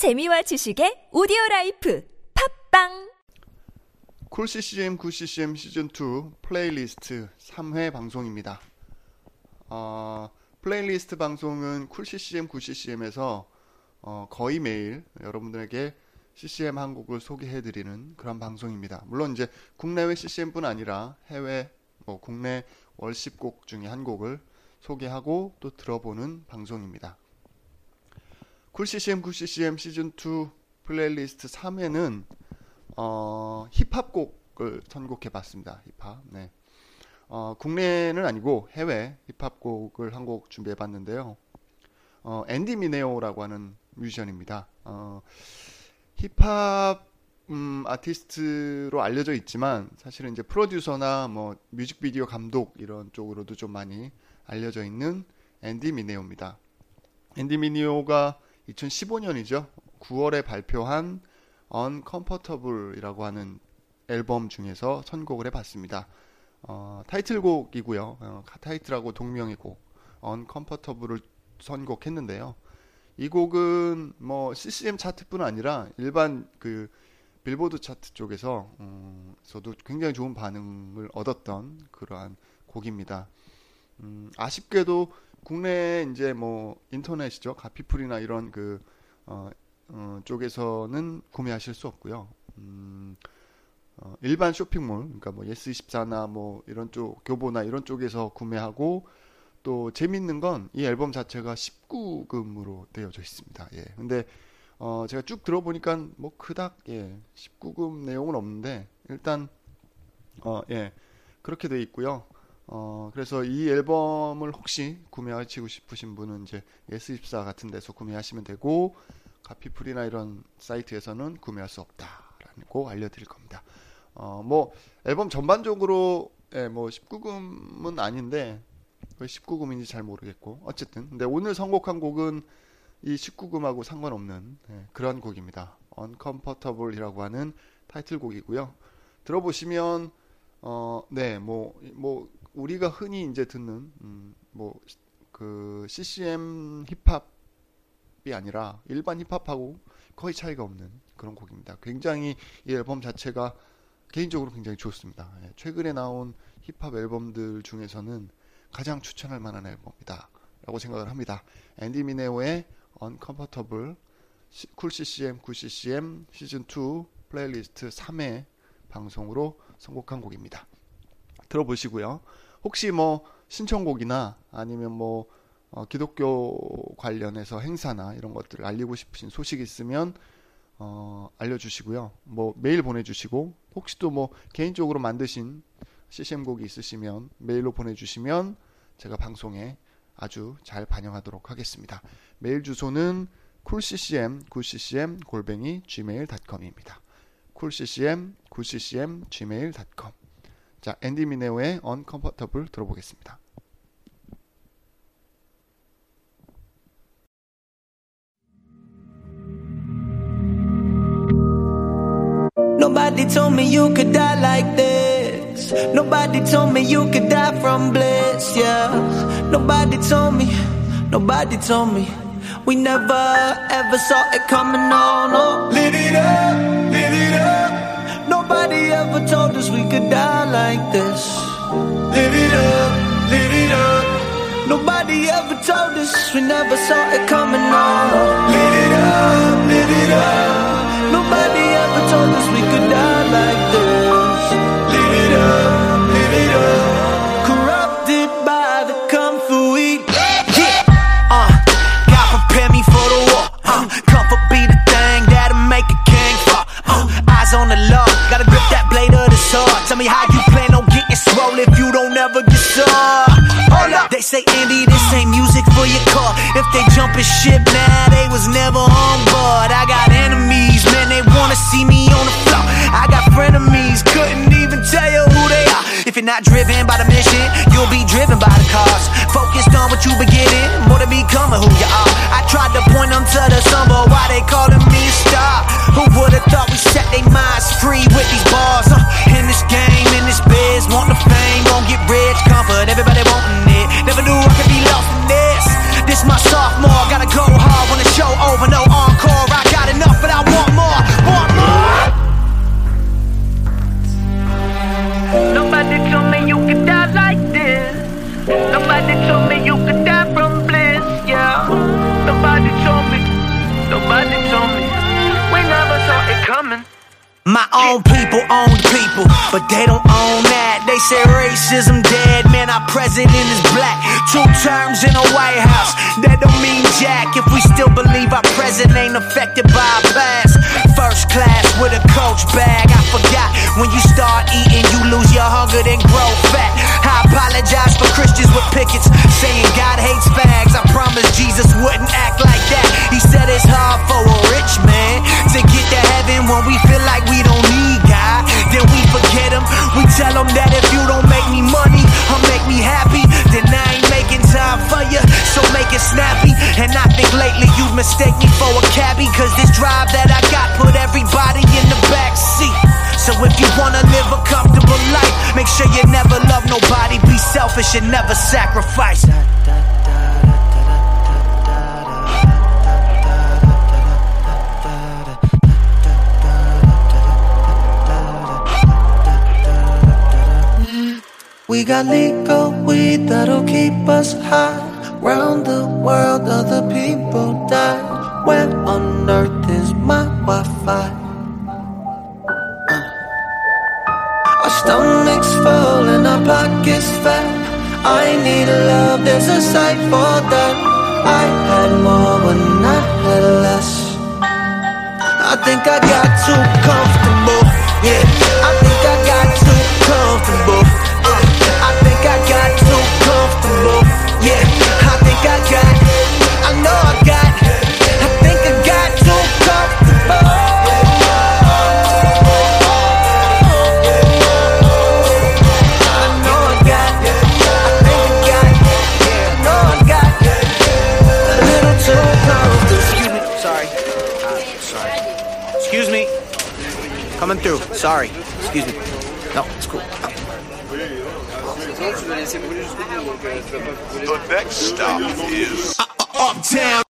재미와 지식의 오디오 life 팟빵 Cool CCM Good CCM 시즌 2 플레이리스트 3회 방송입니다. 어, 플레이리스트 방송은 Cool CCM Good CCM에서 어, 거의 매일 여러분들에게 CCM 한 곡을 소개해 드리는 그런 방송입니다. 물론 이제 국내외 CCM뿐 아니라 해외 뭐 국내 worship곡 중에 한 곡을 소개하고 또 들어보는 방송입니다. Cool CCM Good CCM 시즌 2 플레이리스트 3회는 어, 힙합 곡을 선곡해 봤습니다. 힙합. 네. 어, 국내는 아니고 해외 힙합 곡을 한 곡 준비해 봤는데요. 어, 앤디 미네오라고 하는 뮤지션입니다. 어, 힙합 음, 아티스트로 알려져 있지만 사실은 이제 프로듀서나 뭐 뮤직비디오 감독 이런 쪽으로도 좀 많이 알려져 있는 앤디 미네오입니다. 앤디 미네오가 2015년이죠. 9월에 발표한 Uncomfortable이라고 하는 앨범 중에서 선곡을 해봤습니다. 어, 타이틀곡이고요. 어, 타이틀하고 동명의 곡 Uncomfortable을 선곡했는데요. 이 곡은 뭐 CCM 차트뿐 아니라 일반 그 빌보드 차트 쪽에서 음, 저도 굉장히 좋은 반응을 얻었던 그러한 곡입니다. 음, 아쉽게도 국내 이제 뭐 인터넷이죠 갓피플이나 이런 그 어, 어, 쪽에서는 구매하실 수 없고요. 음, 어, 일반 쇼핑몰, 그러니까 뭐 예스24나 뭐 이런 쪽 교보나 이런 쪽에서 구매하고 또 재밌는 건 이 앨범 자체가 19금으로 되어져 있습니다. 예. 근데 어, 제가 쭉 들어보니까 뭐 그닥 예, 19금 내용은 없는데 일단 어, 예. 그렇게 돼 있고요. 어, 그래서 이 앨범을 혹시 구매하시고 싶으신 분은 이제 S24 같은 데서 구매하시면 되고 가피풀이나 이런 사이트에서는 구매할 수 없다라고 알려드릴 겁니다. 어, 뭐 앨범 전반적으로 예, 뭐 19금은 아닌데 왜 19금인지 잘 모르겠고 어쨌든 근데 오늘 선곡한 곡은 이 19금하고 상관없는 예, 그런 곡입니다. Uncomfortable이라고 하는 타이틀곡이고요. 들어보시면 어, 네, 뭐, 뭐, 우리가 흔히 이제 듣는, 음, 뭐, 그, CCM 힙합이 아니라 일반 힙합하고 거의 차이가 없는 그런 곡입니다. 굉장히 이 앨범 자체가 개인적으로 굉장히 좋습니다. 예, 최근에 나온 힙합 앨범들 중에서는 가장 추천할 만한 앨범이다. 라고 생각을 합니다. 앤디 미네오의 Uncomfortable, Cool CCM, Good CCM 시즌 2 플레이리스트 3회 방송으로 선곡한 곡입니다. 들어보시고요. 혹시 뭐 신청곡이나 아니면 뭐 어, 기독교 관련해서 행사나 이런 것들을 알리고 싶으신 소식 있으면 어, 알려주시고요. 뭐 메일 보내주시고 혹시 또 뭐 개인적으로 만드신 CCM 곡이 있으시면 메일로 보내주시면 제가 방송에 아주 잘 반영하도록 하겠습니다. 메일 주소는 coolccm 9ccm 골뱅이 gmail.com입니다. coolccm 9ccm gmail.com 자 앤디 미네오의 Uncomfortable 들어보겠습니다. Nobody told me you could die like this. Nobody told me you could die from bliss, yeah. Nobody told me, nobody told me. We never ever saw it coming, no, no. Live it up, live it up. Nobody ever told us we could die like this. Live it up, live it up. Nobody ever told us we never saw it coming, no. Ain't music for your car. If they jumping ship now, they was never on board. I got enemies, man, they wanna see me on the floor. I got frenemies, couldn't even tell you who they are. If you're not driven by the mission, you'll be driven by the cause. Focused on what you been getting, own people own people, but they don't own that. They say racism dead, man, our president is black. Two terms in a White House, that don't mean jack if we still believe our president ain't affected by our past. First class with a coach bag, I forgot. When you start eating, you lose your hunger, then grow fat. I apologize for Christians with pickets saying God and never sacrifice. We got legal weed that'll keep us high. Round the world, other people die. Where on earth is my Wi-Fi? Uh. Our stomachs full and our pockets fat. I need love, there's a sight for that. I had more when I had less. I think I got too comfortable. Excuse me. Coming through. Sorry. Excuse me. No, it's cool. The next stop is Uptown.